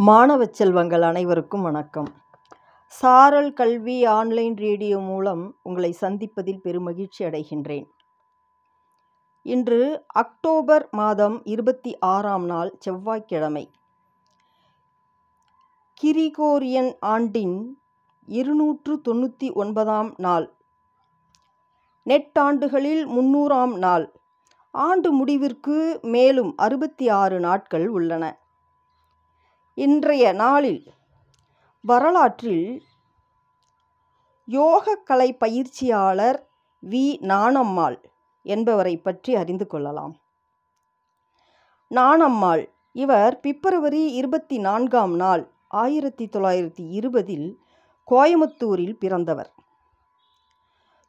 மாணவ செல்வங்கள் அனைவருக்கும் வணக்கம். சாரல் கல்வி ஆன்லைன் ரேடியோ மூலம் உங்களை சந்திப்பதில் பெருமகிழ்ச்சி அடைகின்றேன். இன்று அக்டோபர் மாதம் இருபத்தி ஆறாம் நாள் செவ்வாய்க்கிழமை. கிரிகோரியன் ஆண்டின் இருநூற்று தொண்ணூற்றி ஒன்பதாம் நாள். நெட்டாண்டுகளில் முன்னூறாம் நாள். ஆண்டு முடிவிற்கு மேலும் அறுபத்தி ஆறு நாட்கள் உள்ளன. இன்றைய நாளில் வரலாற்றில் யோகக்கலை பயிற்சியாளர் வி. நாணம்மாள் என்பவரை பற்றி அறிந்து கொள்ளலாம். நாணம்மாள் இவர் பிப்ரவரி இருபத்தி நான்காம் நாள் ஆயிரத்தி தொள்ளாயிரத்தி இருபதில் கோயமுத்தூரில் பிறந்தவர்.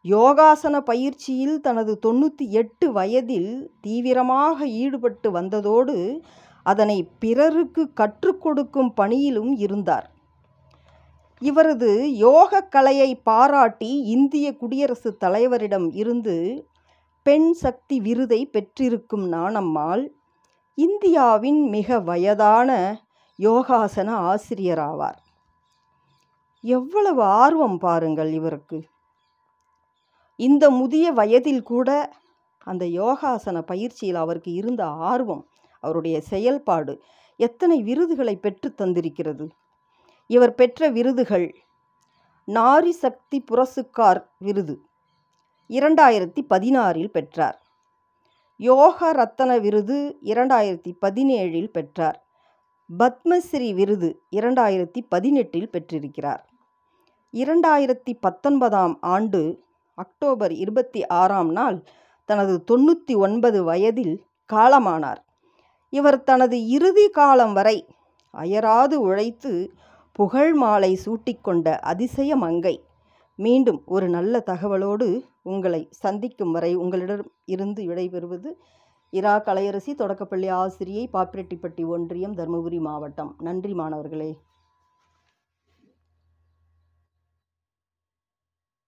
யோகாசன பயிற்சியில் தனது தொண்ணூற்றி எட்டு வயதில் தீவிரமாக ஈடுபட்டு வந்ததோடு அதனை பிறருக்கு கற்றுக் கொடுக்கும் பணியிலும் இருந்தார். இவரது யோக கலையை பாராட்டி இந்திய குடியரசுத் தலைவரிடம் இருந்து பெண் சக்தி விருதை பெற்றிருக்கும் நாணம்மாள் இந்தியாவின் மிக வயதான யோகாசன ஆசிரியராவார். எவ்வளவு ஆர்வம் பாருங்கள் இவருக்கு. இந்த முதிய வயதில் கூட அந்த யோகாசன பயிற்சியில் அவருக்கு இருந்த ஆர்வம் அவருடைய செயல்பாடு எத்தனை விருதுகளை பெற்று தந்திருக்கிறது. இவர் பெற்ற விருதுகள் நாரி சக்தி புரசுக்கார் விருது. இரண்டாயிரத்தி பதினாறில் பெற்றார். யோக ரத்தன விருது இரண்டாயிரத்தி பதினேழில் பெற்றார். பத்மஸ்ரீ விருது இரண்டாயிரத்தி பதினெட்டில் பெற்றிருக்கிறார். இரண்டாயிரத்தி பத்தொன்பதாம் ஆண்டு அக்டோபர் இருபத்தி ஆறாம் நாள் தனது தொண்ணூற்றி ஒன்பது வயதில் காலமானார். இவர் தனது இறுதி காலம் வரை அயராது உழைத்து புகழ் மாலை சூட்டிக்கொண்ட அதிசய மங்கை. மீண்டும் ஒரு நல்ல தகவலோடு உங்களை சந்திக்கும் வரை உங்களிடம் இருந்து விடைபெறுவது இரா கலையரசி தொடக்கப்பள்ளி ஆசிரியை பாப்பிரெட்டிப்பட்டி ஒன்றியம் தருமபுரி மாவட்டம். நன்றி மாணவர்களே.